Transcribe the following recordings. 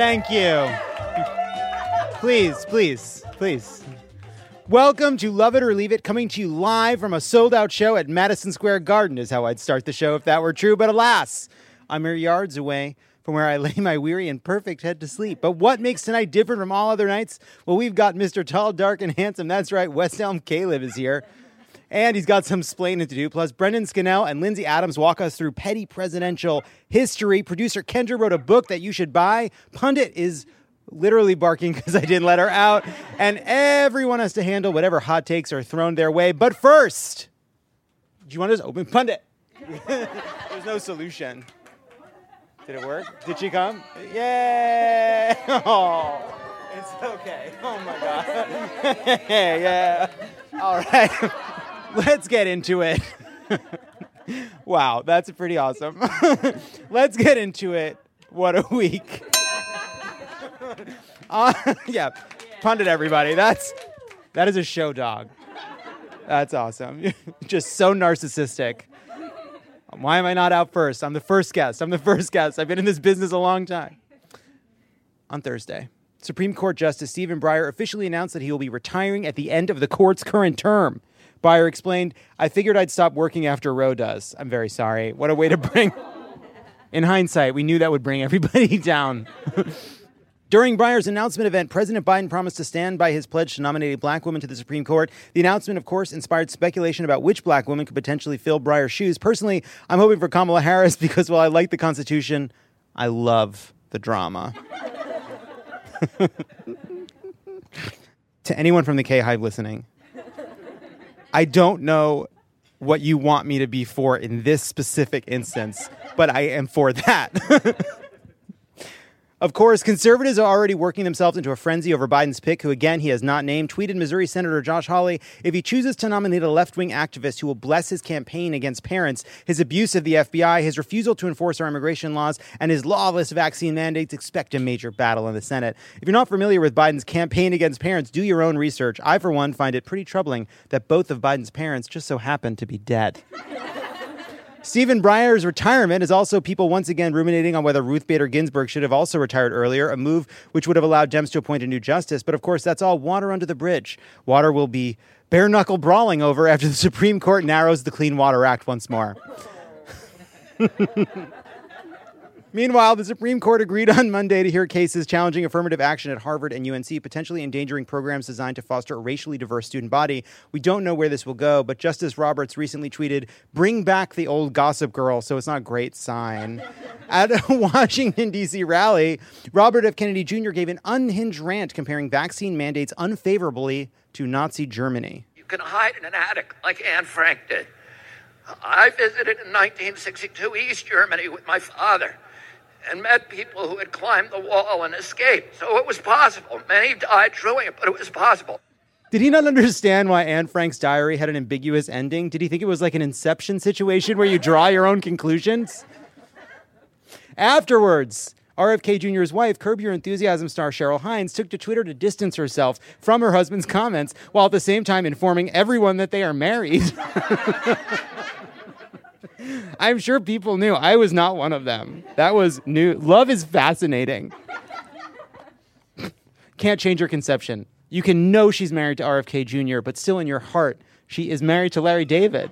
Thank you. Please, please, please. Welcome to Love It or Leave It, coming to you live from a sold out show at Madison Square Garden, is how I'd start the show if that were true. But alas, I'm mere yards away from where I lay my weary and perfect head to sleep. But what makes tonight different from all other nights? Well, we've got Mr. Tall, Dark, and Handsome. That's right, West Elm Caleb is here. And he's got some splaining to do. Plus, Brendan Scannell and Lindsay Adams walk us through petty presidential history. Producer Kendra wrote a book that you should buy. Pundit is literally barking because I didn't let her out. And everyone has to handle whatever hot takes are thrown their way. But first, do you want us open Pundit? There's no solution. Did it work? Did she come? Yay! Oh, it's okay. Oh my god. Yeah, yeah. All right. Let's get into it. wow, that's pretty awesome. Let's get into it. What a week. Uh, yeah, pundit everybody. That's that is a show dog. That's awesome. Just so narcissistic. Why am I not out first? I'm the first guest. I'm the first guest. I've been in this business a long time. On Thursday, Supreme Court Justice Stephen Breyer officially announced that he will be retiring at the end of the court's current term. Breyer explained, I figured I'd stop working after Roe does. I'm very sorry. What a way to bring. In hindsight, we knew that would bring everybody down. During Breyer's announcement event, President Biden promised to stand by his pledge to nominate a black woman to the Supreme Court. The announcement, of course, inspired speculation about which black woman could potentially fill Breyer's shoes. Personally, I'm hoping for Kamala Harris because while I like the Constitution, I love the drama. to anyone from the K Hive listening, I don't know what you want me to be for in this specific instance, but I am for that. Of course, conservatives are already working themselves into a frenzy over Biden's pick, who again he has not named. Tweeted Missouri Senator Josh Hawley if he chooses to nominate a left wing activist who will bless his campaign against parents, his abuse of the FBI, his refusal to enforce our immigration laws, and his lawless vaccine mandates, expect a major battle in the Senate. If you're not familiar with Biden's campaign against parents, do your own research. I, for one, find it pretty troubling that both of Biden's parents just so happen to be dead. Stephen Breyer's retirement is also people once again ruminating on whether Ruth Bader Ginsburg should have also retired earlier, a move which would have allowed Dems to appoint a new justice. But of course, that's all water under the bridge. Water will be bare knuckle brawling over after the Supreme Court narrows the Clean Water Act once more. Meanwhile, the Supreme Court agreed on Monday to hear cases challenging affirmative action at Harvard and UNC, potentially endangering programs designed to foster a racially diverse student body. We don't know where this will go, but Justice Roberts recently tweeted, Bring back the old gossip girl, so it's not a great sign. at a Washington, D.C. rally, Robert F. Kennedy Jr. gave an unhinged rant comparing vaccine mandates unfavorably to Nazi Germany. You can hide in an attic like Anne Frank did. I visited in 1962 East Germany with my father and met people who had climbed the wall and escaped. So it was possible. Many died doing it, but it was possible. Did he not understand why Anne Frank's diary had an ambiguous ending? Did he think it was like an inception situation where you draw your own conclusions? Afterwards, RFK Jr.'s wife, Curb Your Enthusiasm star Cheryl Hines, took to Twitter to distance herself from her husband's comments while at the same time informing everyone that they are married. I'm sure people knew. I was not one of them. That was new. Love is fascinating. Can't change your conception. You can know she's married to RFK Jr., but still in your heart, she is married to Larry David.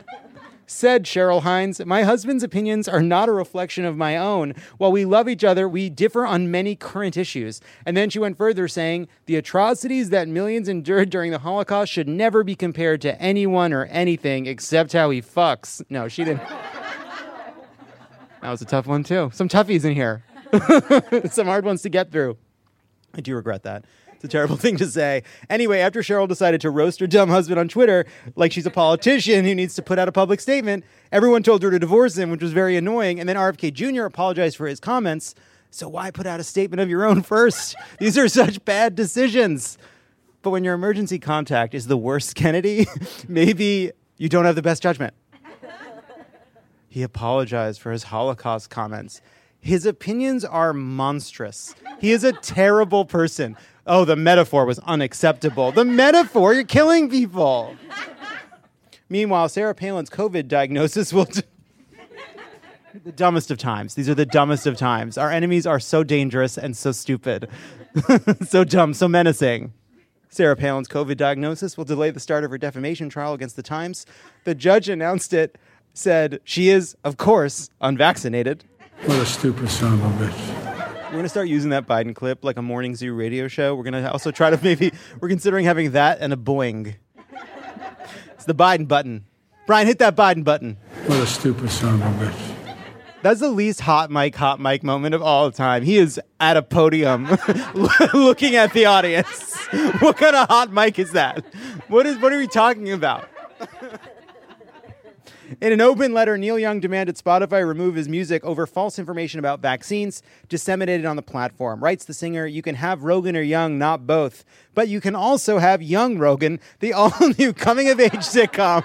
Said Cheryl Hines, My husband's opinions are not a reflection of my own. While we love each other, we differ on many current issues. And then she went further, saying, The atrocities that millions endured during the Holocaust should never be compared to anyone or anything except how he fucks. No, she didn't. That was a tough one, too. Some toughies in here, some hard ones to get through. I do regret that. It's a terrible thing to say. Anyway, after Cheryl decided to roast her dumb husband on Twitter like she's a politician who needs to put out a public statement, everyone told her to divorce him, which was very annoying. And then RFK Jr. apologized for his comments. So why put out a statement of your own first? These are such bad decisions. But when your emergency contact is the worst Kennedy, maybe you don't have the best judgment. He apologized for his Holocaust comments. His opinions are monstrous. He is a terrible person. Oh, the metaphor was unacceptable. The metaphor, you're killing people. Meanwhile, Sarah Palin's COVID diagnosis will. T- the dumbest of times. These are the dumbest of times. Our enemies are so dangerous and so stupid. so dumb, so menacing. Sarah Palin's COVID diagnosis will delay the start of her defamation trial against the Times. The judge announced it, said she is, of course, unvaccinated. What a stupid son of a bitch. We're going to start using that Biden clip like a morning zoo radio show. We're going to also try to maybe, we're considering having that and a boing. It's the Biden button. Brian, hit that Biden button. What a stupid son of a bitch. That's the least hot mic, hot mic moment of all time. He is at a podium looking at the audience. What kind of hot mic is that? What is what are we talking about? In an open letter, Neil Young demanded Spotify remove his music over false information about vaccines disseminated on the platform. Writes the singer, You can have Rogan or Young, not both. But you can also have Young Rogan, the all new coming of age sitcom,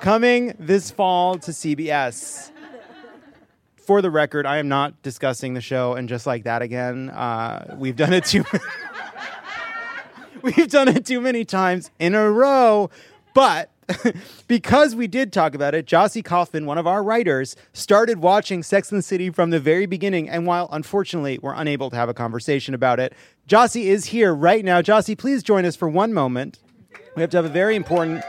coming this fall to CBS. For the record, I am not discussing the show and just like that again. Uh, we've done it too. we've done it too many times in a row, but because we did talk about it, Jossie Kaufman, one of our writers, started watching Sex and the City from the very beginning. And while unfortunately we're unable to have a conversation about it, Jossie is here right now. Jossie, please join us for one moment. We have to have a very important,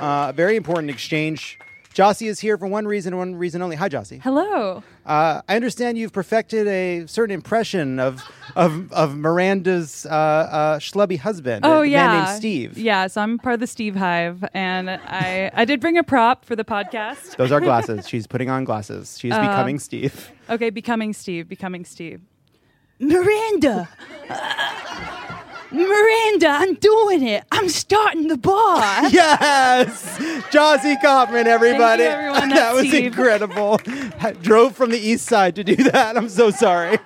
uh, very important exchange. Jossie is here for one reason, and one reason only. Hi, Jossie. Hello. Uh, I understand you've perfected a certain impression of of, of Miranda's uh, uh, schlubby husband, Oh a yeah, man named Steve. Yeah, so I'm part of the Steve Hive, and I I did bring a prop for the podcast. Those are glasses. She's putting on glasses. She's becoming Steve. Okay, becoming Steve, becoming Steve. Miranda. Miranda, I'm doing it. I'm starting the bar. Yes, Jossie Kaufman, everybody. everyone. that was Steve. incredible. I drove from the east side to do that. I'm so sorry.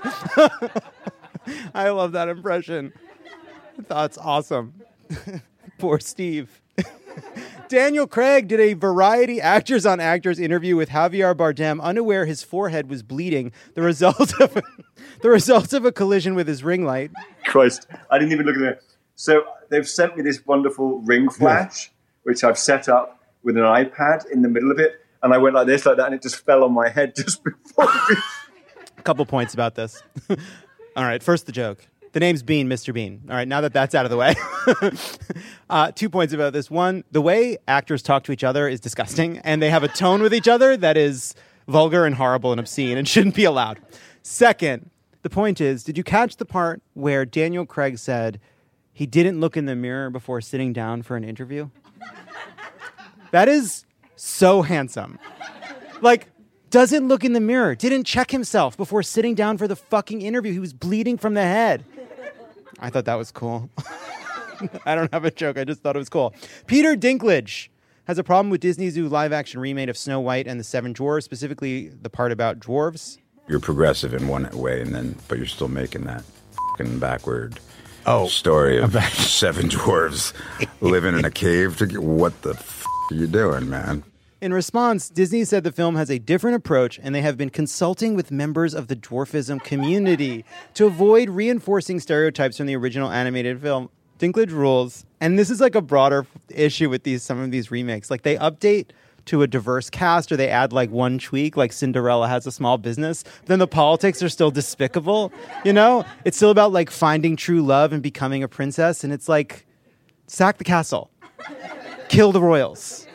I love that impression. That's awesome. Poor Steve. Daniel Craig did a variety actors on actors interview with Javier Bardem, unaware his forehead was bleeding, the result of the result of a collision with his ring light. Christ, I didn't even look at it. So they've sent me this wonderful ring flash, which I've set up with an iPad in the middle of it, and I went like this, like that, and it just fell on my head just before. A couple points about this. All right, first the joke. The name's Bean, Mr. Bean. All right, now that that's out of the way, uh, two points about this. One, the way actors talk to each other is disgusting, and they have a tone with each other that is vulgar and horrible and obscene and shouldn't be allowed. Second, the point is, did you catch the part where Daniel Craig said he didn't look in the mirror before sitting down for an interview? That is so handsome. Like, doesn't look in the mirror, didn't check himself before sitting down for the fucking interview. He was bleeding from the head. I thought that was cool. I don't have a joke, I just thought it was cool. Peter Dinklage has a problem with Disney's new live action remake of Snow White and the Seven Dwarfs, specifically the part about dwarves. you're progressive in one way, and then but you're still making that fucking backward Oh, story of seven dwarves living in a cave. To get, what the f- are you doing, man? In response, Disney said the film has a different approach and they have been consulting with members of the dwarfism community to avoid reinforcing stereotypes from the original animated film. Dinklage rules, and this is like a broader issue with these some of these remakes. Like they update to a diverse cast or they add like one tweak, like Cinderella has a small business, then the politics are still despicable. You know? It's still about like finding true love and becoming a princess, and it's like sack the castle. Kill the royals.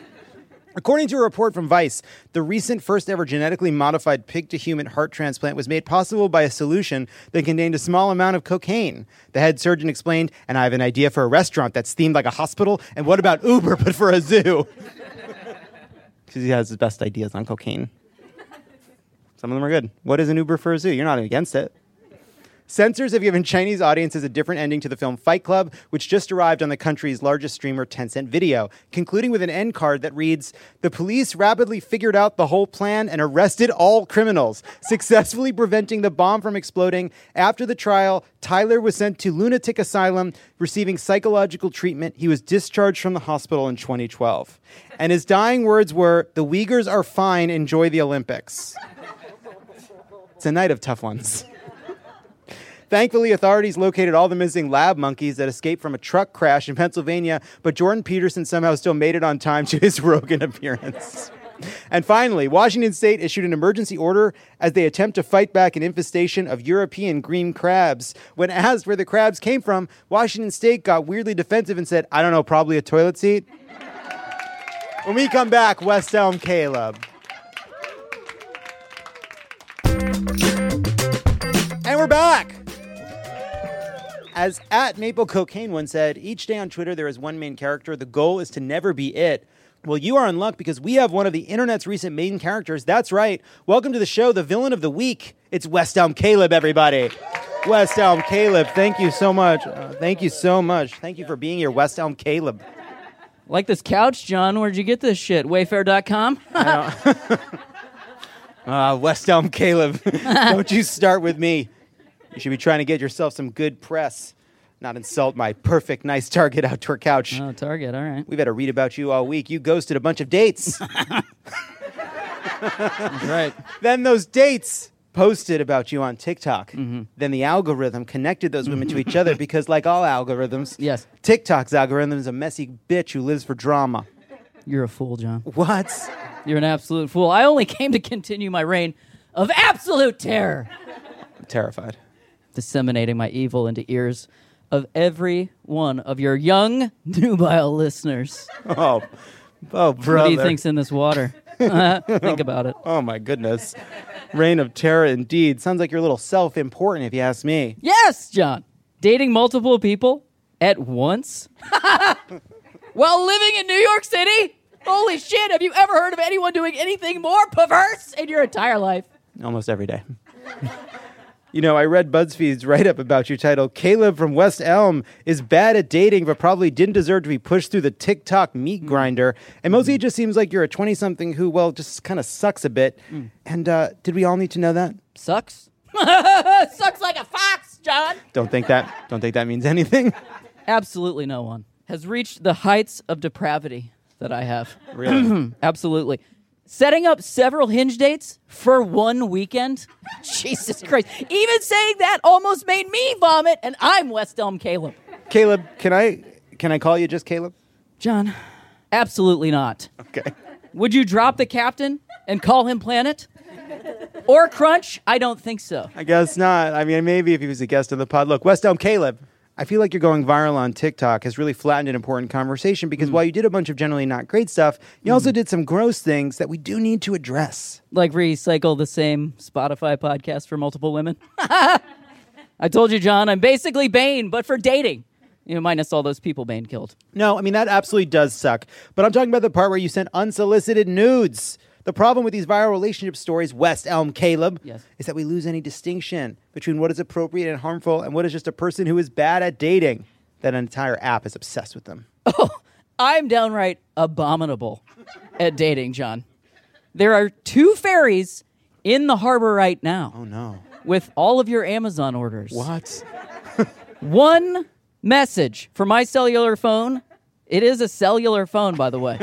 According to a report from Vice, the recent first ever genetically modified pig to human heart transplant was made possible by a solution that contained a small amount of cocaine. The head surgeon explained, and I have an idea for a restaurant that's themed like a hospital, and what about Uber but for a zoo? Because he has his best ideas on cocaine. Some of them are good. What is an Uber for a zoo? You're not against it. Censors have given Chinese audiences a different ending to the film Fight Club, which just arrived on the country's largest streamer, Tencent Video, concluding with an end card that reads The police rapidly figured out the whole plan and arrested all criminals, successfully preventing the bomb from exploding. After the trial, Tyler was sent to lunatic asylum, receiving psychological treatment. He was discharged from the hospital in 2012. And his dying words were The Uyghurs are fine, enjoy the Olympics. It's a night of tough ones. Thankfully, authorities located all the missing lab monkeys that escaped from a truck crash in Pennsylvania, but Jordan Peterson somehow still made it on time to his Rogan appearance. And finally, Washington State issued an emergency order as they attempt to fight back an infestation of European green crabs. When asked where the crabs came from, Washington State got weirdly defensive and said, I don't know, probably a toilet seat. When we come back, West Elm Caleb. And we're back. As at Maple Cocaine once said, each day on Twitter there is one main character. The goal is to never be it. Well, you are in luck because we have one of the internet's recent main characters. That's right. Welcome to the show, the villain of the week. It's West Elm Caleb, everybody. West Elm Caleb, thank you so much. Uh, thank you so much. Thank you for being here, West Elm Caleb. Like this couch, John. Where'd you get this shit? Wayfair.com? Uh, West Elm Caleb, don't you start with me. You should be trying to get yourself some good press, not insult my perfect, nice Target outdoor couch. oh, Target. All right. We've had to read about you all week. You ghosted a bunch of dates. That's right. then those dates posted about you on TikTok. Mm-hmm. Then the algorithm connected those women to each other because, like all algorithms, Yes. TikTok's algorithm is a messy bitch who lives for drama. You're a fool, John. What? You're an absolute fool. I only came to continue my reign of absolute terror, I'm terrified. Disseminating my evil into ears of every one of your young nubile listeners. Oh, oh, brother. What do you think's in this water? Uh-huh. Think about it. Oh my goodness. Reign of terror indeed. Sounds like you're a little self-important if you ask me. Yes, John. Dating multiple people at once while living in New York City? Holy shit, have you ever heard of anyone doing anything more perverse in your entire life? Almost every day. You know, I read BuzzFeed's write up about you titled Caleb from West Elm is bad at dating, but probably didn't deserve to be pushed through the TikTok meat hmm. grinder. And mostly it hmm. just seems like you're a 20 something who, well, just kind of sucks a bit. Hmm. And uh, did we all need to know that? Sucks. Sucks like a fox, John. Don't think that. Don't think that means anything. Absolutely no one has reached the heights of depravity that I have. Really? Absolutely. Setting up several hinge dates for one weekend? Jesus Christ. Even saying that almost made me vomit, and I'm West Elm Caleb. Caleb, can I can I call you just Caleb? John, absolutely not. Okay. Would you drop the captain and call him Planet? Or Crunch? I don't think so. I guess not. I mean, maybe if he was a guest on the pod. Look, West Elm Caleb, I feel like you're going viral on TikTok has really flattened an important conversation because mm. while you did a bunch of generally not great stuff, you also mm. did some gross things that we do need to address. Like recycle the same Spotify podcast for multiple women? I told you, John, I'm basically Bane, but for dating. You know, minus all those people Bane killed. No, I mean, that absolutely does suck. But I'm talking about the part where you sent unsolicited nudes. The problem with these viral relationship stories, West Elm Caleb, Yes. is that we lose any distinction between what is appropriate and harmful and what is just a person who is bad at dating. That an entire app is obsessed with them. Oh, I'm downright abominable at dating, John. There are two ferries in the harbor right now Oh no. with all of your Amazon orders. What? One message for my cellular phone. It is a cellular phone, by the way.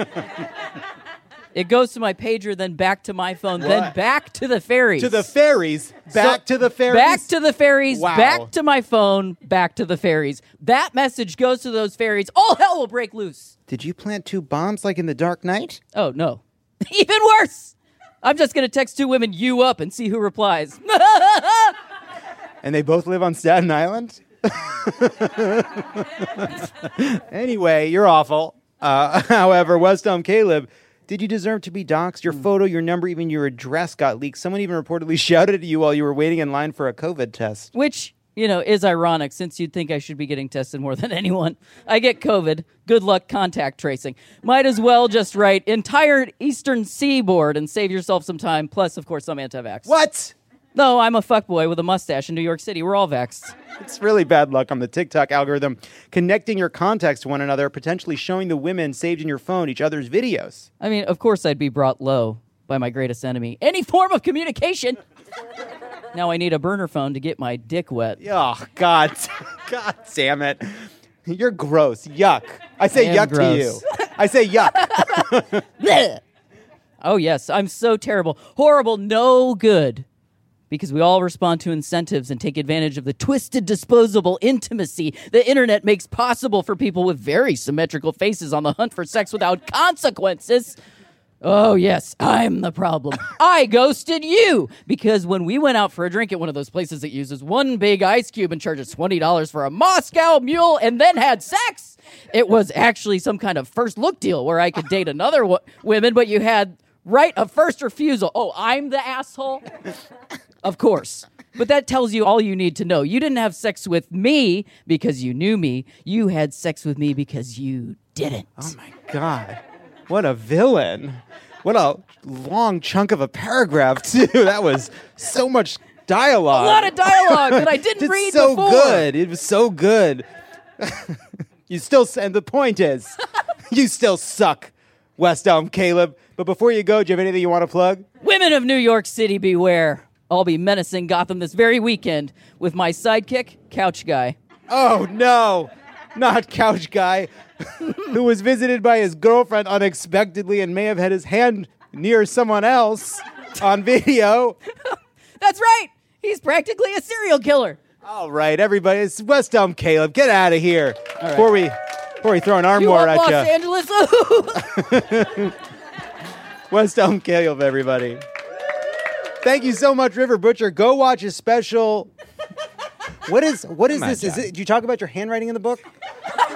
It goes to my pager, then back to my phone, then back to the ferries. To the ferries. Back So- to the ferries. Back to the ferries, Wow. back to my phone, back to the ferries. That message goes to those ferries. All hell will break loose. Did you plant two bombs like in the Dark Knight? Oh, no. Even worse. I'm just going to text two women you up and see who replies. And they both live on Staten Island? anyway, you're awful. Uh, however, West Elm Caleb, did you deserve to be doxxed? Your hmm. photo, your number, even your address got leaked. Someone even reportedly shouted at you while you were waiting in line for a COVID test. Which, you know, is ironic since you'd think I should be getting tested more than anyone. I get COVID. Good luck contact tracing. Might as well just write entire eastern seaboard and save yourself some time. Plus, of course, I'm anti vax. What? No, I'm a fuckboy with a mustache in New York City. We're all vexed. It's really bad luck on the TikTok algorithm connecting your contacts to one another, potentially showing the women saved in your phone each other's videos. I mean, of course, I'd be brought low by my greatest enemy. Any form of communication. now I need a burner phone to get my dick wet. Oh, God. God damn it. You're gross. Yuck. I say I yuck to you. I say yuck. Oh, yes, I'm so terrible. Horrible, no good. Because we all respond to incentives and take advantage of the twisted disposable intimacy the internet makes possible for people with very symmetrical faces on the hunt for sex without consequences. Oh, yes, I'm the problem. I ghosted you because when we went out for a drink at one of those places that uses one big ice cube and charges $20 for a Moscow mule and then had sex, it was actually some kind of first look deal where I could date another w- women, but you had right of first refusal. Oh, I'm the asshole? Of course. But that tells you all you need to know. You didn't have sex with me because you knew me. You had sex with me because you didn't. Oh, my God. What a villain. What a long chunk of a paragraph, too. That was so much dialogue. A lot of dialogue that I didn't it's read so before. good. It was so good. you still, and the point is, you still suck, West Elm Caleb. But before you go, do you have anything you want to plug? Women of New York City, beware. I'll be menacing Gotham this very weekend with my sidekick, Couch Guy. Oh no, not Couch Guy, who was visited by his girlfriend unexpectedly and may have had his hand near someone else on video. That's right. He's practically a serial killer. All right, everybody, it's West Elm Caleb. Get out of here before we before we throw an arm You war want at Los you. Angeles? West Elm Caleb, everybody. Thank you so much, River Butcher. Go watch his special. What is what is Come on, this? Is John. it? Do you talk about your handwriting in the book?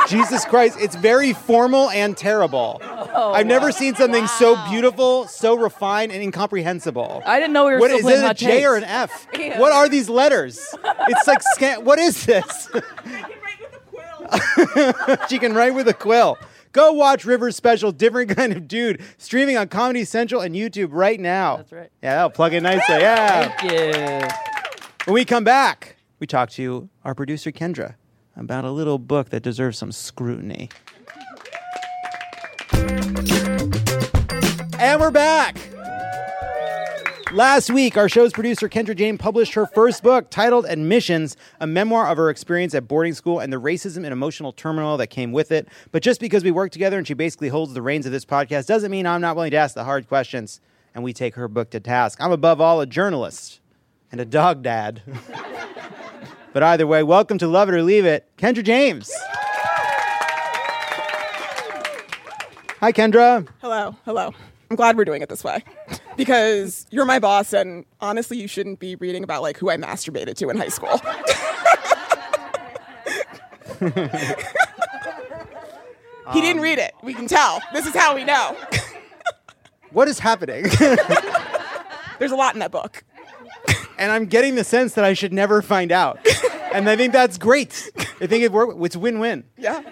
Jesus Christ! It's very formal and terrible. Oh, I've never seen something so beautiful, so refined, and incomprehensible. I didn't know we were What still is playing it? A hot J or an. F? Yeah. What are these letters? It's like scan. What is this? she can write with a quill. Go watch River's special, Different Kind of Dude, streaming on Comedy Central and YouTube right now. That's right. Yeah, that'll plug in nicely. Yeah. Thank you. When we come back, we talk to our producer, Kendra, about a little book that deserves some scrutiny. And we're back. Last week, our show's producer, Kendra James, published her first book titled Admissions, a memoir of her experience at boarding school and the racism and emotional turmoil that came with it. But just because we work together and she basically holds the reins of this podcast doesn't mean I'm not willing to ask the hard questions and we take her book to task. I'm above all a journalist and a dog dad. but either way, welcome to Love It or Leave It, Kendra James. Hi, Kendra. Hello, hello. I'm glad we're doing it this way because you're my boss, and honestly, you shouldn't be reading about like who I masturbated to in high school. he didn't read it. We can tell. This is how we know. What is happening? There's a lot in that book. and I'm getting the sense that I should never find out. and I think that's great. I think it work, it's win-win. Yeah.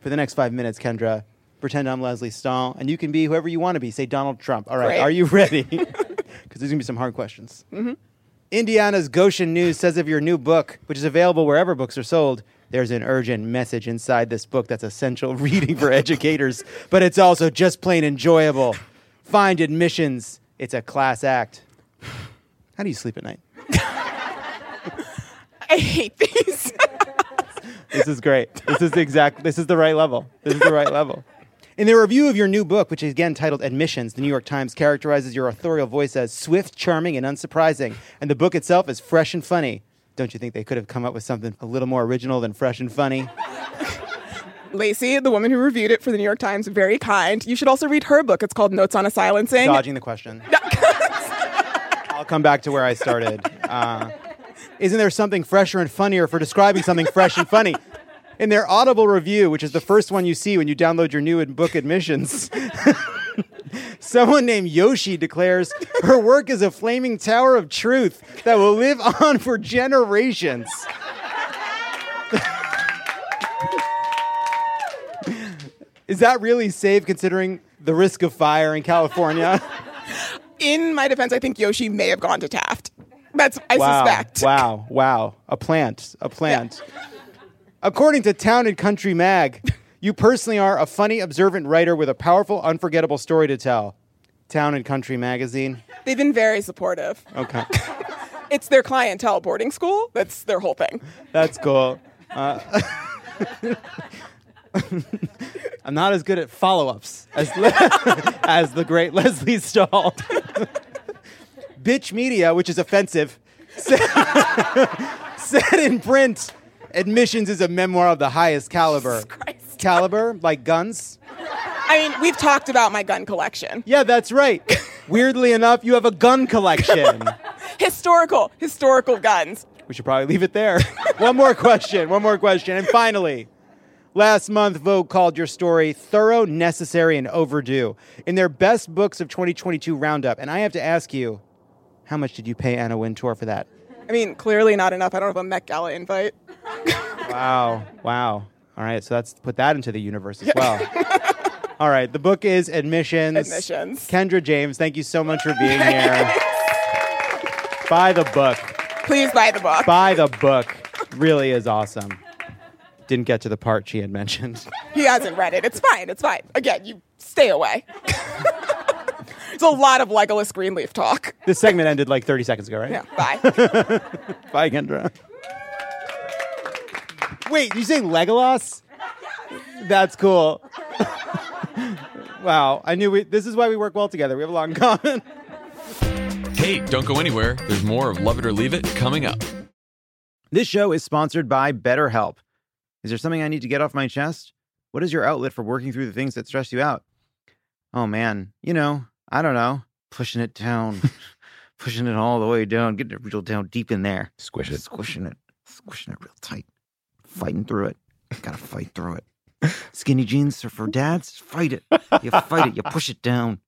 For the next five minutes, Kendra, pretend I'm Lesley Stahl, and you can be whoever you want to be. Say Donald Trump. All right, are you ready? Because there's gonna be some hard questions. Mhm. Indiana's Goshen News says of your new book, which is available wherever books are sold, there's an urgent message inside this book that's essential reading for educators, but it's also just plain enjoyable. Find admissions. It's a class act. How do you sleep at night? I hate these. This is great. This is the exact. This is the right level. This is the right level. In their review of your new book, which is again titled Admissions, the New York Times characterizes your authorial voice as swift, charming, and unsurprising, and the book itself is fresh and funny. Don't you think they could have come up with something a little more original than fresh and funny? Lacy, the woman who reviewed it for the New York Times, very kind. You should also read her book. It's called Notes on a Silencing. Dodging the question. I'll come back to where I started. Uh, isn't there something fresher and funnier for describing something fresh and funny? In their Audible review, which is the first one you see when you download your new book admissions, someone named Yoshi declares her work is a flaming tower of truth that will live on for generations. is that really safe considering the risk of fire in California? In my defense, I think Yoshi may have gone to Taft. That's I wow, suspect. Wow, wow. A plant, a plant. According to Town and Country Mag, you personally are a funny, observant writer with a powerful, unforgettable story to tell. Town and Country Magazine. They've been very supportive. Okay, It's their clientele boarding school. That's their whole thing. that's cool. Uh, I'm not as good at follow-ups as as the great Lesley Stahl. Bitch Media, which is offensive, said, said in print, "Admissions is a memoir of the highest caliber." Caliber, like guns. I mean, we've talked about my gun collection. Yeah, that's right. Weirdly enough, you have a gun collection. Historical, historical guns. We should probably leave it there. one more question. One more question. And finally, last month, Vogue called your story thorough, necessary, and overdue in their best books of 2022 roundup. And I have to ask you, how much did you pay Anna Wintour for that? I mean, clearly not enough. I don't have a Met Gala invite. Wow. Wow. All right. So let's put that into the universe as well. All right. The book is Admissions. Admissions. Kendra James, thank you so much for being here. Buy the book. Please buy the book. Buy the book. Really is awesome. Didn't get to the part she had mentioned. He hasn't read it. It's fine. It's fine. Again, you stay away. It's a lot of Legolas Greenleaf talk. This segment ended like 30 seconds ago, right? Yeah. Bye. Bye, Kendra. Wait, you saying Legolas? That's cool. wow, I knew we. This is why we work well together. We have a lot in common. Hey, don't go anywhere. There's more of Love It or Leave It coming up. This show is sponsored by BetterHelp. Is there something I need to get off my chest? What is your outlet for working through the things that stress you out? Oh man, you know, I don't know, pushing it down, pushing it all the way down, getting it real down deep in there. Squish it. Squishing it, squishing it real tight, fighting through it. Gotta fight through it. Skinny jeans are for dads. Fight it. You fight it. You push it down.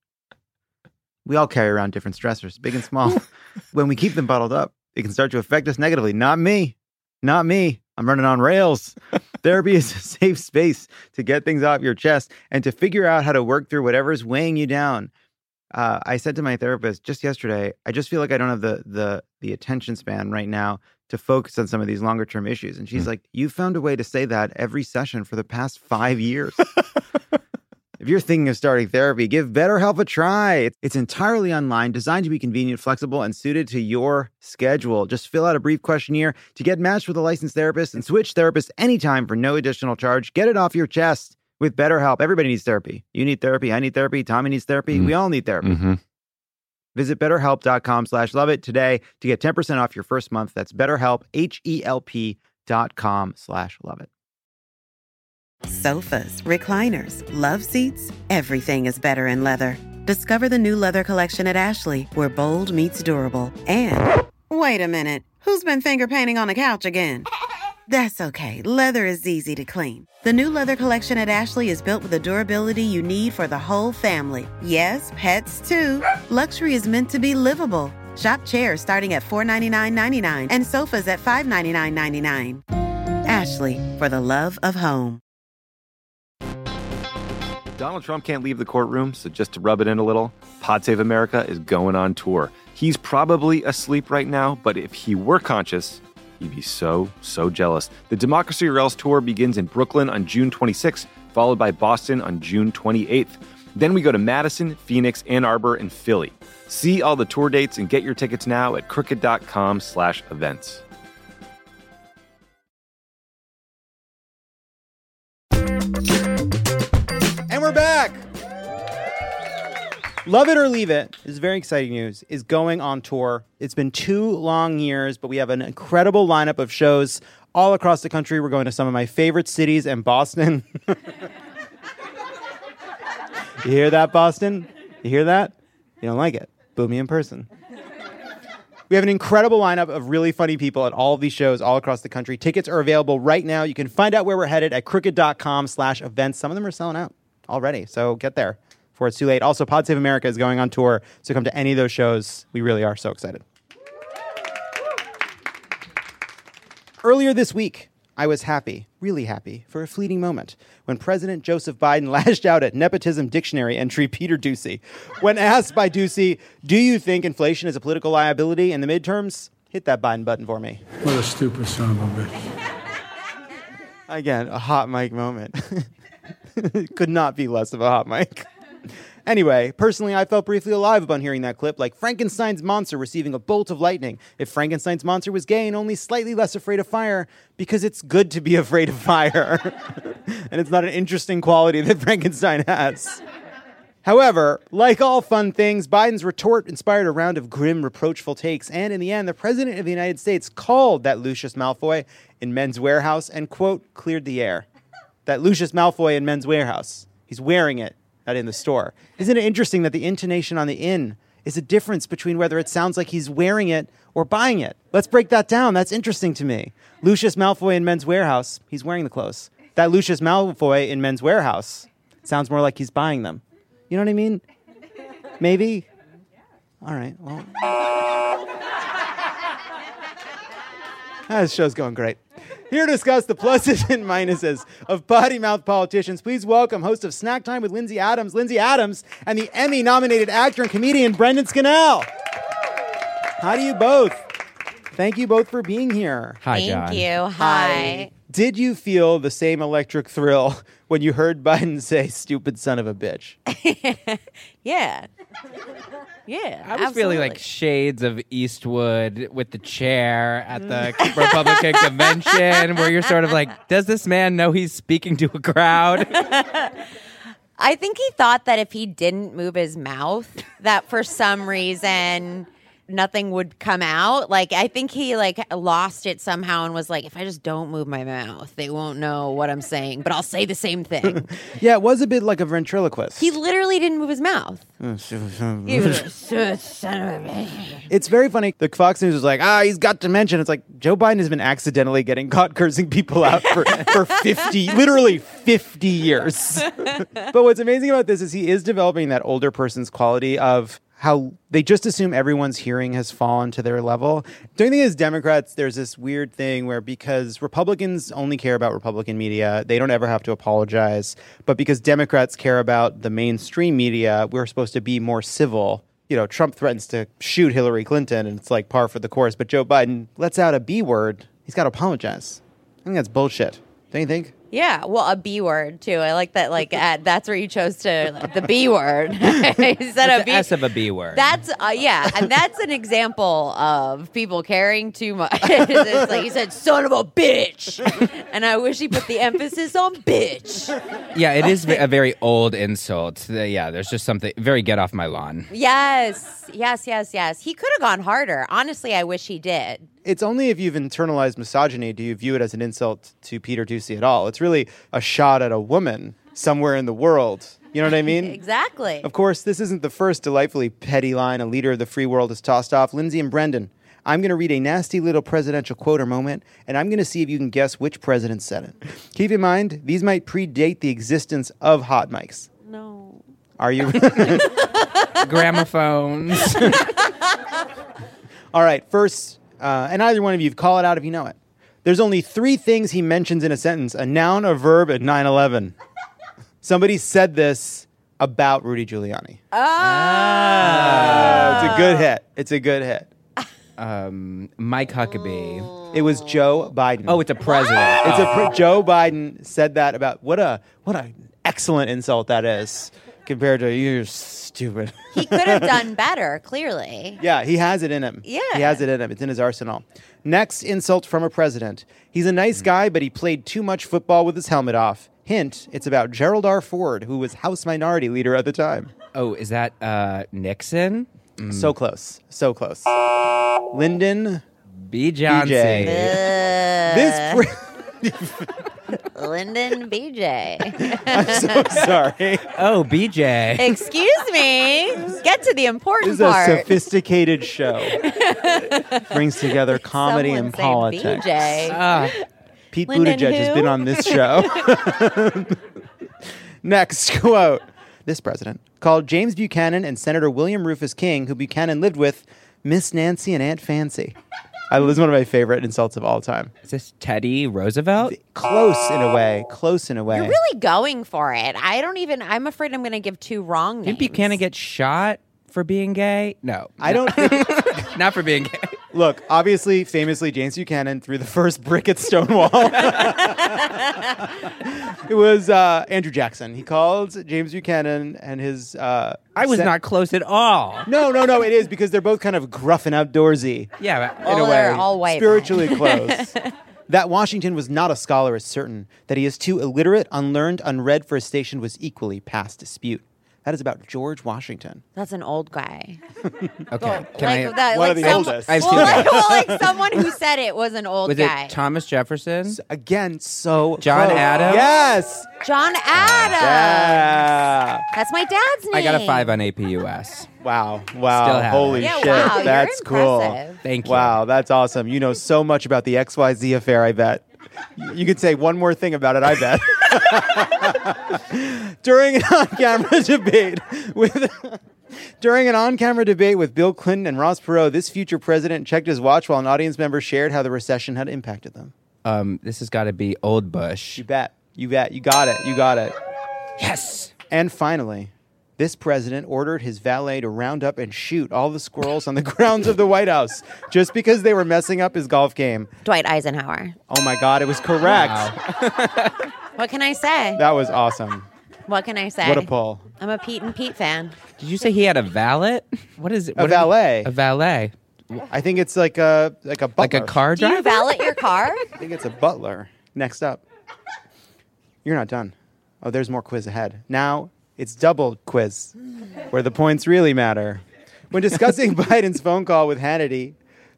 We all carry around different stressors, big and small. when we keep them bottled up, it can start to affect us negatively. Not me. Not me. I'm running on rails. Therapy is a safe space to get things off your chest and to figure out how to work through whatever's weighing you down. Uh, I said to my therapist just yesterday, I just feel like I don't have the the the attention span right now to focus on some of these longer term issues. And she's like, "You found a way to say that every session for the past five years." If you're thinking of starting therapy, give BetterHelp a try. It's entirely online, designed to be convenient, flexible, and suited to your schedule. Just fill out a brief questionnaire to get matched with a licensed therapist and switch therapists anytime for no additional charge. Get it off your chest with BetterHelp. Everybody needs therapy. You need therapy. I need therapy. Tommy needs therapy. We all need therapy. Mm-hmm. Visit betterhelp.com slash love it today to get 10% off your first month. That's betterhelp, H-E-L-P dot com slash love it. Sofas, recliners, love seats, everything is better in leather. Discover the new leather collection at Ashley, where bold meets durable. And wait a minute, who's been finger painting on the couch again? That's okay, leather is easy to clean. The new leather collection at Ashley is built with the durability you need for the whole family. Yes, pets too. Luxury is meant to be livable. Shop chairs starting at $499.99 and sofas at $599.99. Ashley, for the love of home. Donald Trump can't leave the courtroom, so just to rub it in a little, Pod Save America is going on tour. He's probably asleep right now, but if he were conscious, he'd be so, so jealous. The Democracy or Else tour begins in Brooklyn on June 26th, followed by Boston on June 28th. Then we go to Madison, Phoenix, Ann Arbor, and Philly. See all the tour dates and get your tickets now at crooked.com slash events. And we're back. Love It or Leave It is very exciting news. Is going on tour. It's been two long years, but we have an incredible lineup of shows all across the country. We're going to some of my favorite cities and Boston. you hear that, Boston? You hear that? You don't like it? Boo me in person. We have an incredible lineup of really funny people at all of these shows all across the country. Tickets are available right now. You can find out where we're headed at crooked.com slash events. Some of them are selling out already, so get there before it's too late. Also, Pod Save America is going on tour, so come to any of those shows. We really are so excited. Earlier this week, I was happy, really happy, for a fleeting moment when President Joseph Biden lashed out at Nepotism Dictionary entry Peter Doocy. When asked by Doocy, Do you think inflation is a political liability in the midterms? Hit that Biden button for me. What a stupid son of a bitch. Again, a hot mic moment. Could not be less of a hot mic. Anyway, personally, I felt briefly alive upon hearing that clip, like Frankenstein's monster receiving a bolt of lightning. If Frankenstein's monster was gay and only slightly less afraid of fire, because it's good to be afraid of fire. and it's not an interesting quality that Frankenstein has. However, like all fun things, Biden's retort inspired a round of grim, reproachful takes, and in the end, the President of the United States called that Lucius Malfoy in Men's Wearhouse and, quote, cleared the air. That Lucius Malfoy in Men's Wearhouse. He's wearing it, not in the store. Isn't it interesting that the intonation on the in is a difference between whether it sounds like he's wearing it or buying it? Let's break that down. That's interesting to me. Lucius Malfoy in Men's Wearhouse, he's wearing the clothes. That Lucius Malfoy in Men's Wearhouse sounds more like he's buying them. You know what I mean? Maybe? All right, well. This show's going great. Here to discuss the pluses and minuses of potty mouth politicians, please welcome host of Snack Time with Lindsay Adams, Lindsay Adams, and the Emmy nominated actor and comedian Brendan Scannell. How do you both? Thank you both for being here. Hi, Thank John. you. Hi. Did you feel the same electric thrill when you heard Biden say, stupid son of a bitch? Yeah. Yeah. I was absolutely. feeling like shades of Eastwood with the chair at the mm. Republican convention, where you're sort of like, does this man know he's speaking to a crowd? I think he thought that if he didn't move his mouth, that for some reason nothing would come out. Like I think he like lost it somehow and was like, if I just don't move my mouth, they won't know what I'm saying, but I'll say the same thing. yeah, it was a bit like a ventriloquist. he literally didn't move his mouth. He was son of a bitch. It's very funny. The Fox News was like, ah, he's got dementia. It's like Joe Biden has been accidentally getting caught cursing people out for, for 50, literally 50 years. but what's amazing about this is he is developing that older person's quality of how they just assume everyone's hearing has fallen to their level. Don't you think as Democrats, there's this weird thing where because Republicans only care about Republican media, they don't ever have to apologize. But because Democrats care about the mainstream media, we're supposed to be more civil. You know, Trump threatens to shoot Hillary Clinton, and it's like par for the course. But Joe Biden lets out a B word. He's got to apologize. I think that's bullshit. Don't you think? Yeah, well, a B word too. I like that. Like, at, that's where you chose to the B word. Instead of B. S of a B word. That's uh, yeah, and that's an example of people caring too much. it's like you said, "Son of a bitch," and I wish he put the emphasis on bitch. yeah, it is a very old insult. Yeah, there's just something very get off my lawn. Yes, yes, yes, yes. He could have gone harder. Honestly, I wish he did. It's only if you've internalized misogyny do you view it as an insult to Peter Doocy at all. It's really a shot at a woman somewhere in the world. You know what I mean? Exactly. Of course, this isn't the first delightfully petty line a leader of the free world has tossed off. Lindsay and Brendan, I'm going to read a nasty little presidential quote or moment, and I'm going to see if you can guess which president said it. Keep in mind, these might predate the existence of hot mics. No. Are you? Gramophones. All right, first, uh, and either one of you call it out if you know it. There's only three things he mentions in a sentence a noun, a verb, and 9 11. Somebody said this about Rudy Giuliani. Ah. it's a good hit. It's a good hit. Um, Mike Huckabee. It was Joe Biden. Oh, it's a president. It's a pre- Joe Biden said that about what a what a excellent insult that is compared to you're stupid. He could have done better. Clearly. Yeah, he has it in him. Yeah. He has it in him. It's in his arsenal. Next insult from a president. He's a nice guy, but he played too much football with his helmet off. Hint, it's about Gerald R. Ford, who was House Minority Leader at the time. Oh, is that uh, Nixon? Mm. So close. So close. Lyndon B. Johnson. This pre- Lyndon BJ. I'm so sorry. Oh, BJ. Excuse me. Get to the important This important is a part. sophisticated show. Brings together comedy Someone and say politics. BJ. Ah. Pete Lyndon Buttigieg has who? been on this show. Next quote. This president called James Buchanan and Senator William Rufus King, who Buchanan lived with, Miss Nancy and Aunt Fancy. I, this is one of my favorite insults of all time. Is this Teddy Roosevelt? Close in a way. Close in a way. You're really going for it. I don't even. I'm afraid I'm going to give two wrong names. Did Buchanan get shot for being gay? No. I don't. Not for being gay. Look, obviously, famously, James Buchanan threw the first brick at Stonewall. it was uh, Andrew Jackson. He called James Buchanan and his. Uh, I was sen- not close at all. No, no, no. It is because they're both kind of gruff and outdoorsy. Yeah, but- in a Well, way, they're all white. spiritually close. that Washington was not a scholar is certain. That he is too illiterate, unlearned, unread for a station was equally past dispute. That is about George Washington. That's an old guy. Okay. Can like I? that, One like of the some- oldest. I have well, two like, well, like someone who said it was an old Was guy. it Thomas Jefferson? Again, so John close. Adams? Yes. John Adams. Yeah. That's my dad's name. I got a five on APUS. Wow. Wow. Holy it. Yeah, shit. wow, you're that's cool. impressive. Thank you. Wow, that's awesome. You know so much about the XYZ affair, I bet. You could say one more thing about it, I bet. During an on-camera debate with During an on-camera debate with Bill Clinton and Ross Perot, this future president checked his watch while an audience member shared how the recession had impacted them. Um, this has got to be Old Bush. You bet. You bet. You got it. You got it. Yes. And finally, this president ordered his valet to round up and shoot all the squirrels on the grounds of the White House just because they were messing up his golf game. Dwight Eisenhower. Oh my God, it was correct. What can I say? That was awesome. What can I say? What a pull. I'm a Pete and Pete fan. Did you say he had a valet? What is it? A What did valet. a valet. I think it's like a like a butler. Like a car driver. Do you driver? valet your car? I think it's a butler. Next up. You're not done. Oh, there's more quiz ahead. Now it's double quiz, where the points really matter. When discussing Biden's phone call with Hannity,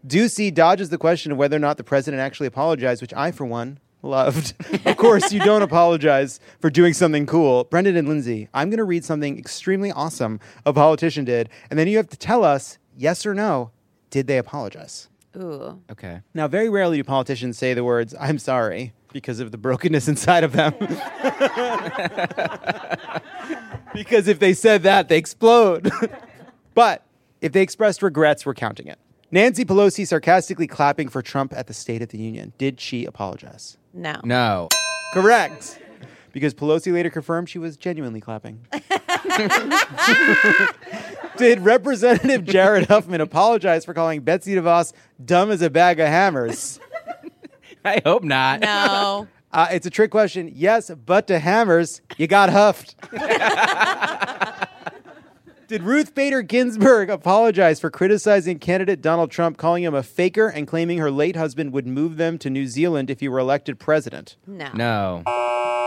Doocy dodges the question of whether or not the president actually apologized, which I, for one, loved. of course, you don't apologize for doing something cool. Brendan and Lindsay, I'm going to read something extremely awesome a politician did, and then you have to tell us yes or no, did they apologize? Ooh. Okay. Now, very rarely do politicians say the words, I'm sorry, because of the brokenness inside of them. because if they said that, they explode. but if they expressed regrets, we're counting it. Nancy Pelosi sarcastically clapping for Trump at the State of the Union. Did she apologize? No. No. Correct. Because Pelosi later confirmed she was genuinely clapping. Did Representative Jared Huffman apologize for calling Betsy DeVos dumb as a bag of hammers? I hope not. No. Uh, it's a trick question. Yes, but to hammers, you got huffed. Did Ruth Bader Ginsburg apologize for criticizing candidate Donald Trump, calling him a faker and claiming her late husband would move them to New Zealand if he were elected president? No. No.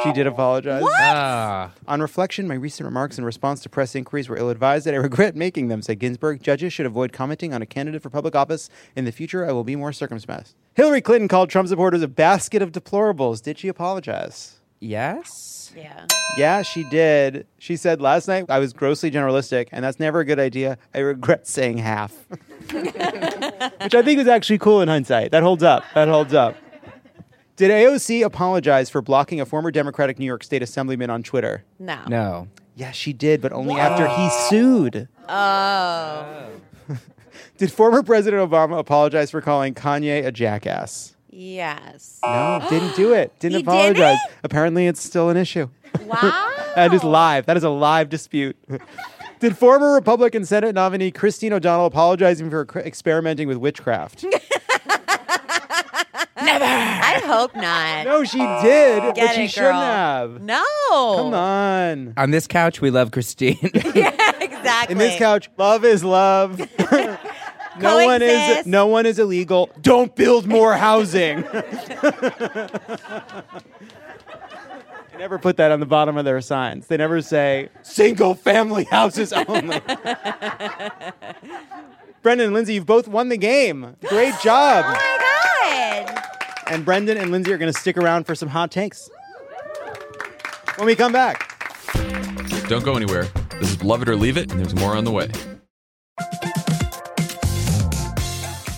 She did apologize. Ah. On reflection, my recent remarks in response to press inquiries were ill advised and I regret making them, said Ginsburg. Judges should avoid commenting on a candidate for public office. In the future, I will be more circumspect. Hillary Clinton called Trump supporters a basket of deplorables. Did she apologize? Yes. Yeah. Yeah, she did. She said last night I was grossly generalistic, and that's never a good idea. I regret saying half. Which I think is actually cool in hindsight. That holds up. That holds up. Did AOC apologize for blocking a former Democratic New York State Assemblyman on Twitter? No. No. Yeah, she did, but only after he sued. Oh. Did former President Obama apologize for calling Kanye a jackass? Yes. No, didn't do it. Didn't He apologize. didn't? Apparently, it's still an issue. Wow. That is live. That is a live dispute. Did former Republican Senate nominee Christine O'Donnell apologizing for cr- experimenting with witchcraft? Never. I hope not. no, she did, Get but she it, shouldn't girl. have. No. Come on. On this couch, we love Christine. Exactly. In this couch, love is love. No one is no one is illegal. Don't build more housing. they never put that on the bottom of their signs. They never say single family houses only. Brendan and Lindsay, you've both won the game. Great job. Oh my god. And Brendan and Lindsay are going to stick around for some hot takes. When we come back. Don't go anywhere. This is Love It or Leave It, and there's more on the way.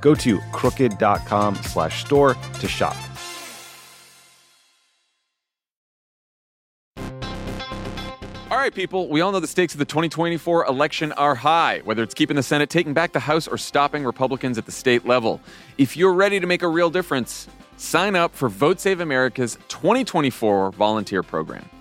Go to crooked.com slash store to shop. All right, people, we all know the stakes of the 2024 election are high, whether it's keeping the Senate, taking back the House, or stopping Republicans at the state level. If you're ready to make a real difference, sign up for Vote Save America's 2024 volunteer program.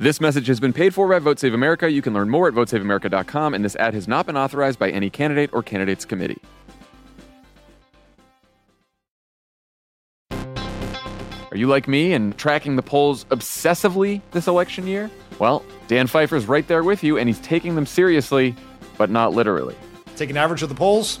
This message has been paid for by Vote Save America. You can learn more at votesaveamerica.com, and this ad has not been authorized by any candidate or candidates committee. Are you like me and tracking the polls obsessively this election year? Well, Dan Pfeiffer's right there with you, and he's taking them seriously, but not literally. Take an average of the polls.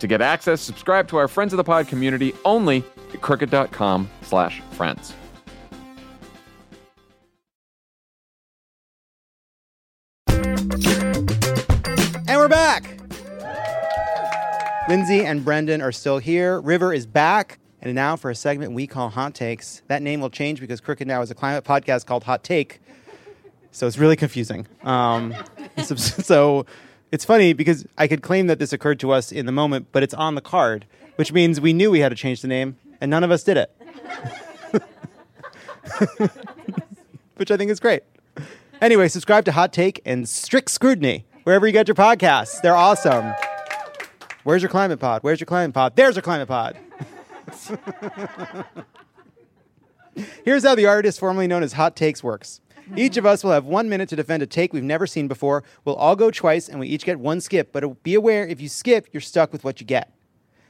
To get access, subscribe to our Friends of the Pod community only at crooked.com slash friends. And we're back. Lindsay and Brendan are still here. River is back. And now for a segment we call Hot Takes. That name will change because Crooked now is a climate podcast called Hot Take. So it's really confusing. Um, so, so it's funny because I could claim that this occurred to us in the moment, but it's on the card, which means we knew we had to change the name, and none of us did it. which I think is great. Anyway, subscribe to Hot Take and Strict Scrutiny wherever you get your podcasts. They're awesome. Where's your climate pod? Where's your climate pod? There's your climate pod. Here's how the artist formerly known as Hot Takes works. Each of us will have one minute to defend a take we've never seen before. We'll all go twice, and we each get one skip. But be aware, if you skip, you're stuck with what you get.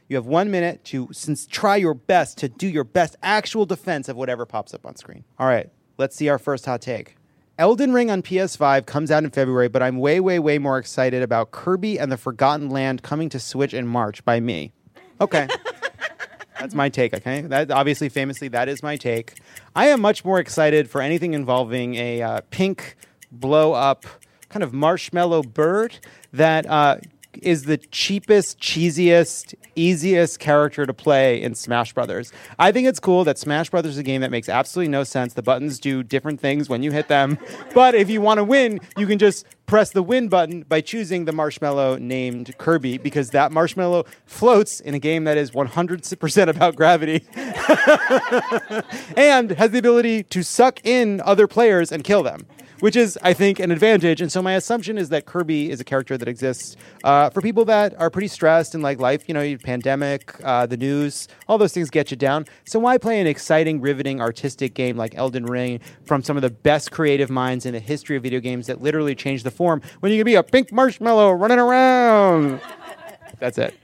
You have one minute to since try your best to do your best actual defense of whatever pops up on screen. All right, let's see our first hot take. Elden Ring on PS5 comes out in February, but I'm way, way, way more excited about Kirby and the Forgotten Land coming to Switch in March by me. Okay. That's my take, okay? That obviously, famously, that is my take. I am much more excited for anything involving a uh, pink blow up kind of marshmallow bird that uh, is the cheapest, cheesiest, easiest character to play in Smash Brothers. I think it's cool that Smash Brothers is a game that makes absolutely no sense. The buttons do different things when you hit them. But if you want to win, you can just press the win button by choosing the marshmallow named Kirby because that marshmallow floats in a game that is 100% about gravity and has the ability to suck in other players and kill them which is, I think, an advantage. And so my assumption is that Kirby is a character that exists uh, for people that are pretty stressed in like life. You know, pandemic, uh, the news, all those things get you down. So why play an exciting, riveting, artistic game like Elden Ring from some of the best creative minds in the history of video games that literally changed the form when you can be a pink marshmallow running around? That's it.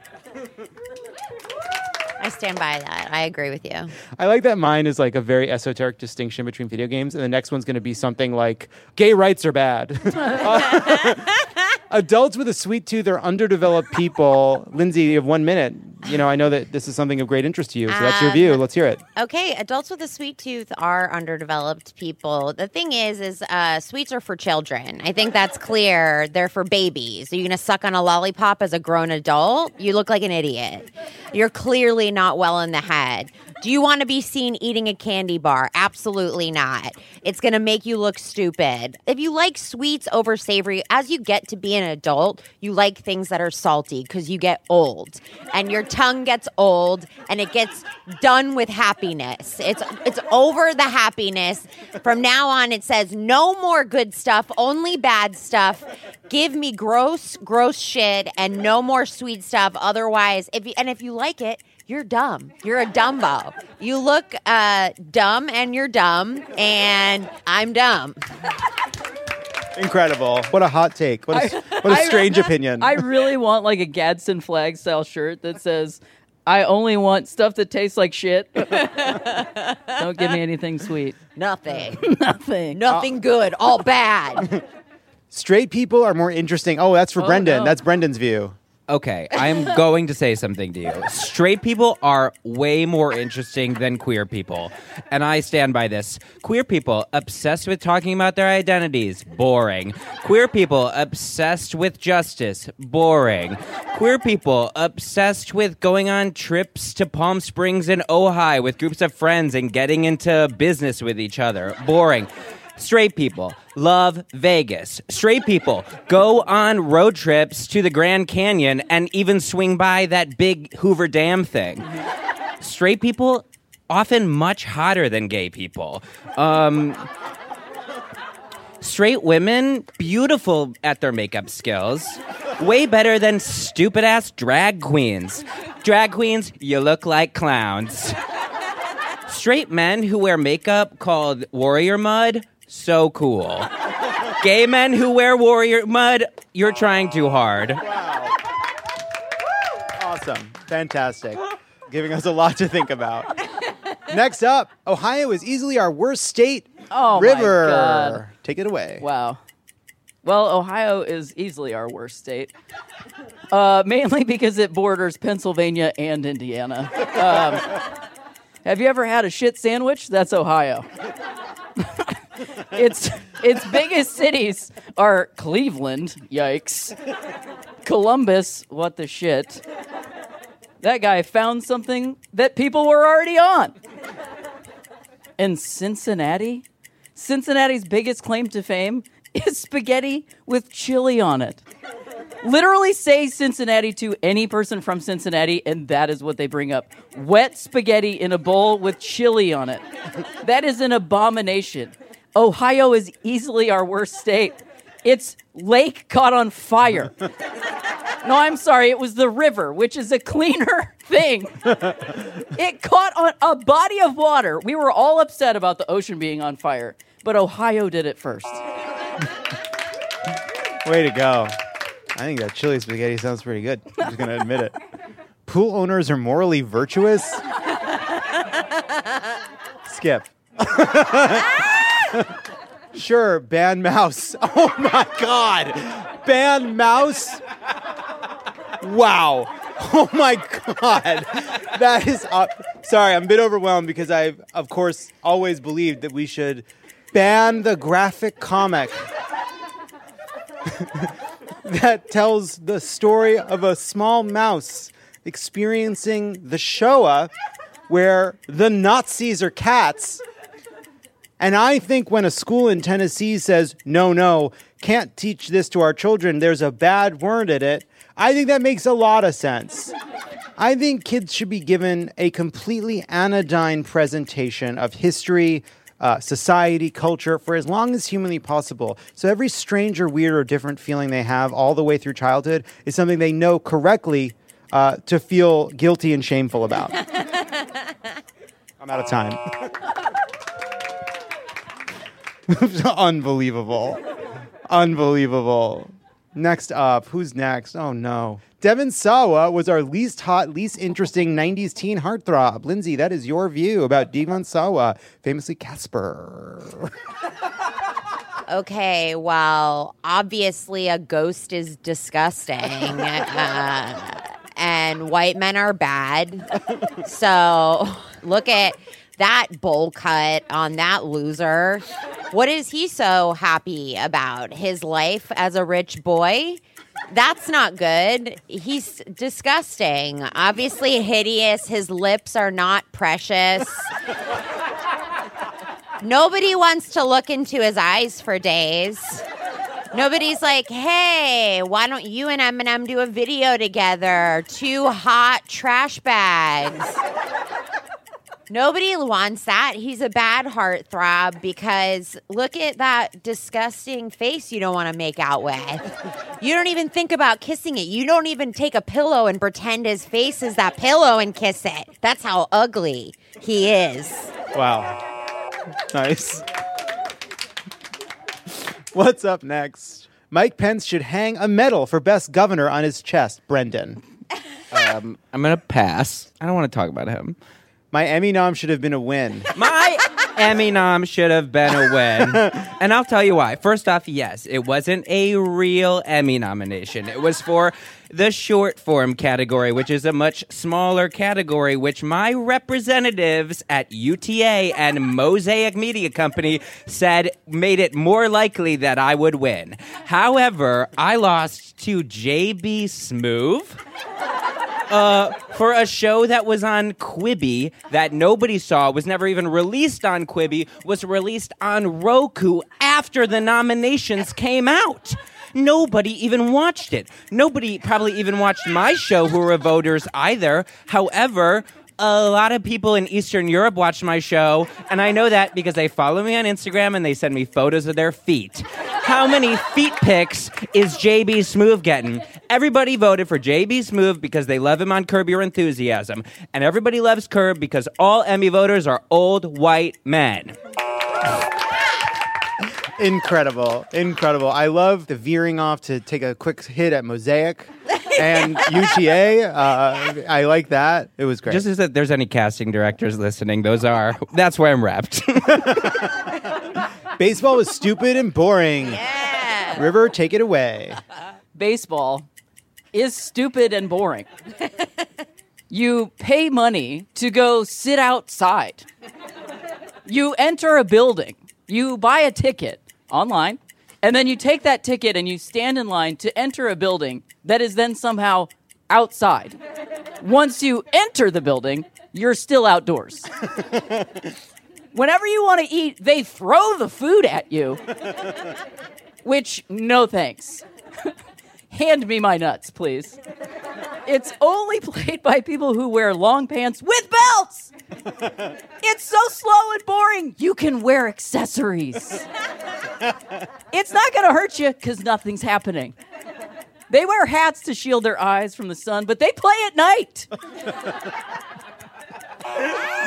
I stand by that. I agree with you. I like that mine is like a very esoteric distinction between video games, and the next one's going to be something like gay rights are bad. Adults with a sweet tooth are underdeveloped people. Lindsay, you have one minute. You know, I know that this is something of great interest to you, so that's your view. Um, Let's hear it. Okay, adults with a sweet tooth are underdeveloped people. The thing is, is uh, sweets are for children. I think that's clear. They're for babies. Are you gonna suck on a lollipop as a grown adult? You look like an idiot. You're clearly not well in the head. Do you want to be seen eating a candy bar? Absolutely not. It's going to make you look stupid. If you like sweets over savory, as you get to be an adult, you like things that are salty because you get old and your tongue gets old and it gets done with happiness. It's it's over the happiness. From now on it says no more good stuff, only bad stuff. Give me gross gross shit and no more sweet stuff otherwise if you, and if you like it, you're dumb. You're a dumbo. You look uh, dumb and you're dumb, and I'm dumb. Incredible. What a hot take. What a, what a I- strange opinion. I really want like a Gadsden flag style shirt that says, "I only want stuff that tastes like shit." Don't give me anything sweet. Nothing. Nothing. Nothing good. All bad. Straight people are more interesting. Oh, that's for Oh, Brendan. no. That's Brendan's view. Okay, I am going to say something to you. Straight people are way more interesting than queer people. And I stand by this. Queer people obsessed with talking about their identities, boring. Queer people obsessed with justice, boring. Queer people obsessed with going on trips to Palm Springs and Ojai with groups of friends and getting into business with each other, boring. Straight people love Vegas. Straight people go on road trips to the Grand Canyon and even swing by that big Hoover Dam thing. Straight people often much hotter than gay people. Um, straight women beautiful at their makeup skills. Way better than stupid ass drag queens. Drag queens, you look like clowns. Straight men who wear makeup called warrior mud, so cool. Gay men who wear warrior mud, you're trying too hard. Wow. Awesome. Fantastic. Giving us a lot to think about. Next up, Ohio is easily our worst state. Oh, my River. God. Take it away. Wow. Well, Ohio is easily our worst state, uh, mainly because it borders Pennsylvania and Indiana. Um, have you ever had a shit sandwich? That's Ohio. Its its biggest cities are Cleveland, yikes. Columbus, what the shit. That guy found something that people were already on. And Cincinnati? Cincinnati's biggest claim to fame is spaghetti with chili on it. Literally say Cincinnati to any person from Cincinnati, and that is what they bring up. Wet spaghetti in a bowl with chili on it. That is an abomination. Ohio is easily our worst state. Its lake caught on fire. No, I'm sorry, it was the river, which is a cleaner thing. It caught on a body of water. We were all upset about the ocean being on fire, but Ohio did it first. Way to go. I think that chili spaghetti sounds pretty good. I'm just going to admit it. Pool owners are morally virtuous? Skip. sure, ban Maus. Oh my god. Ban Maus? Wow. Oh my god. That is up. Sorry, I'm a bit overwhelmed because I've of course always believed that we should ban the graphic comic that tells the story of a small mouse experiencing the Shoah where the Nazis are cats. And I think when a school in Tennessee says, no, no, can't teach this to our children, there's a bad word in it, I think that makes a lot of sense. I think kids should be given a completely anodyne presentation of history, uh, society, culture for as long as humanly possible. So every strange or weird or different feeling they have all the way through childhood is something they know correctly uh, to feel guilty and shameful about. I'm out of time. Unbelievable. Unbelievable. Next up, who's next? Oh no. Devon Sawa was our least hot, least interesting 90s teen heartthrob. Lindsay, that is your view about Devon Sawa, famously Casper. Okay, well, obviously a ghost is disgusting. uh, and white men are bad. So look at that bowl cut on that loser. What is he so happy about? His life as a rich boy? That's not good. He's disgusting. Obviously hideous. His lips are not precious. Nobody wants to look into his eyes for days. Nobody's like, hey, why don't you and Eminem do a video together? Two hot trash bags. Nobody wants that. He's a bad heartthrob because look at that disgusting face you don't want to make out with. You don't even think about kissing it. You don't even take a pillow and pretend his face is that pillow and kiss it. That's how ugly he is. Wow. Nice. What's up next? Mike Pence should hang a medal for best governor on his chest. Brendan. Um, I'm gonna pass. I don't want to talk about him. My Emmy nom should have been a win. My Emmy nom should have been a win. and I'll tell you why. First off, yes, it wasn't a real Emmy nomination. It was for the short form category, which is a much smaller category, which my representatives at UTA and Mosaic Media Company said made it more likely that I would win. However, I lost to JB Smoove uh, for a show that was on Quibi that nobody saw, was never even released on Quibi, was released on Roku after the nominations came out. Nobody even watched it. Nobody probably even watched my show who were voters either. However, a lot of people in Eastern Europe watch my show, and I know that because they follow me on Instagram and they send me photos of their feet. How many feet pics is JB Smoove getting? Everybody voted for JB Smoove because they love him on Curb Your Enthusiasm, and everybody loves Curb because all Emmy voters are old white men. Incredible. Incredible. I love the veering off to take a quick hit at Mosaic and UTA. Uh, I like that. It was great. Just as if there's any casting directors listening, those are that's where I'm wrapped. Baseball was stupid and boring. Yeah. River, take it away. Baseball is stupid and boring. you pay money to go sit outside. You enter a building. You buy a ticket online, and then you take that ticket and you stand in line to enter a building that is then somehow outside. Once you enter the building, you're still outdoors. Whenever you want to eat, they throw the food at you, which, no thanks. Hand me my nuts, please. It's only played by people who wear long pants with belts. It's so slow and boring. You can wear accessories. It's not going to hurt you because nothing's happening. They wear hats to shield their eyes from the sun, but they play at night.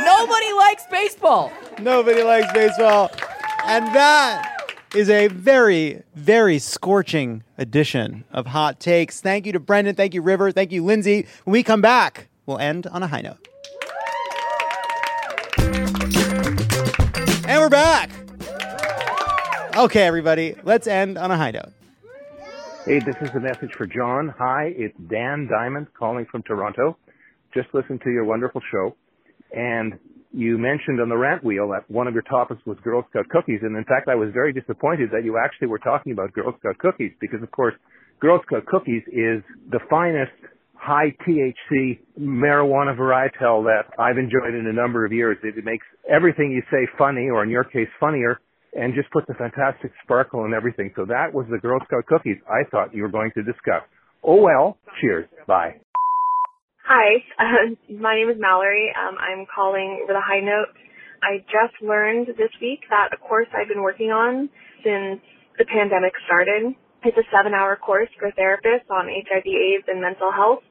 Nobody likes baseball. Nobody likes baseball. And that is a very, very scorching edition of Hot Takes. Thank you to Brendan. Thank you, River. Thank you, Lindsay. When we come back, we'll end on a high note. And we're back. Okay, everybody, let's end on a high note. Hey, this is a message for John. Hi, it's Dan Diamond calling from Toronto. Just listened to your wonderful show. And you mentioned on the rant wheel that one of your topics was Girl Scout cookies. And in fact, I was very disappointed that you actually were talking about Girl Scout cookies because, of course, Girl Scout cookies is the finest high THC marijuana varietal that I've enjoyed in a number of years. It, makes everything you say funny, or in your case, funnier, and just puts a fantastic sparkle in everything. So that was the Girl Scout cookies I thought you were going to discuss. Oh well, cheers. Bye. Hi, uh, my name is Mallory. Um, I'm calling with a high note. I just learned this week that a course I've been working on since the pandemic started, it's a seven hour course for therapists on HIV AIDS and mental health,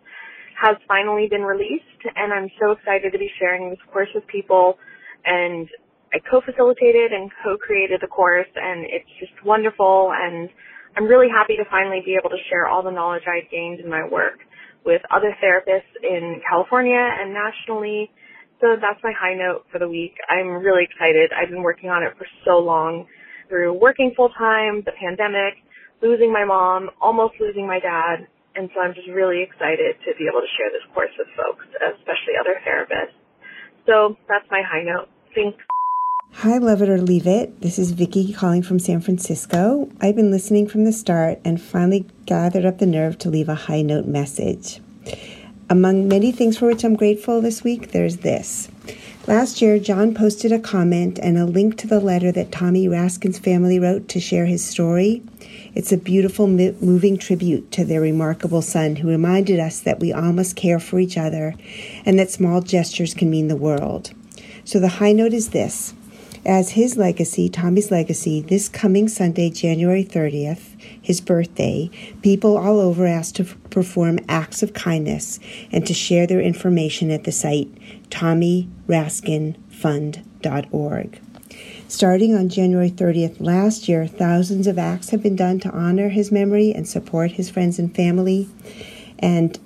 has finally been released and I'm so excited to be sharing this course with people and I co-facilitated and co-created the course and it's just wonderful and I'm really happy to finally be able to share all the knowledge I've gained in my work with other therapists in California and nationally. So that's my high note for the week. I'm really excited. I've been working on it for so long through working full time, the pandemic, losing my mom, almost losing my dad. And so I'm just really excited to be able to share this course with folks, especially other therapists. So that's my high note. Thanks. Hi, love it or leave it. This is Vicky calling from San Francisco. I've been listening from the start and finally gathered up the nerve to leave a high note message. Among many things for which I'm grateful this week, there's this. Last year, John posted a comment and a link to the letter that Tommy Raskin's family wrote to share his story. It's a beautiful, moving tribute to their remarkable son who reminded us that we all must care for each other and that small gestures can mean the world. So the high note is this. As his legacy, Tommy's legacy, this coming Sunday, January 30th, his birthday, people all over asked to perform acts of kindness and to share their information at the site tommyraskinfund.org. Starting on January 30th last year, thousands of acts have been done to honor his memory and support his friends and family. And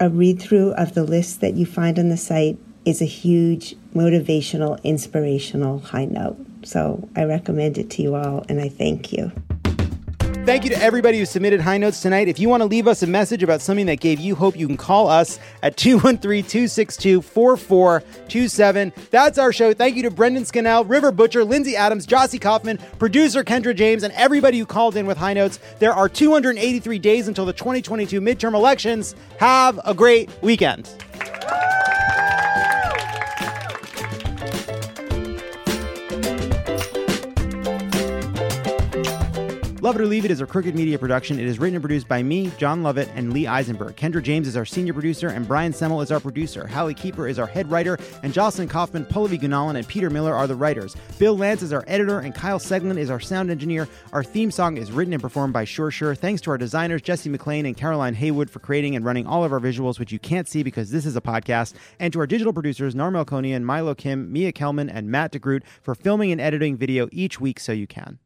a read through of the list that you find on the site is a huge motivational, inspirational high note. So I recommend it to you all, and I thank you. Thank you to everybody who submitted high notes tonight. If you want to leave us a message about something that gave you hope, you can call us at 213 262 4427. That's our show. Thank you to Brendan Scannell, River Butcher, Lindsay Adams, Jossie Kaufman, producer Kendra James, and everybody who called in with high notes. There are 283 days until the 2022 midterm elections. Have a great weekend. Love It or Leave It is a Crooked Media production. It is written and produced by me, Jon Lovett, and Lee Eisenberg. Kendra James is our senior producer, and Brian Semel is our producer. Hallie Keeper is our head writer, and Jocelyn Kaufman, Pallavi Gunalan, and Peter Miller are the writers. Bill Lance is our editor, and Kyle Seglin is our sound engineer. Our theme song is written and performed by Sure Sure. Thanks to our designers, Jesse McLean and Caroline Haywood, for creating and running all of our visuals, which you can't see because this is a podcast, and to our digital producers, Norma Elkonian, Milo Kim, Mia Kelman, and Matt DeGroot for filming and editing video each week so you can.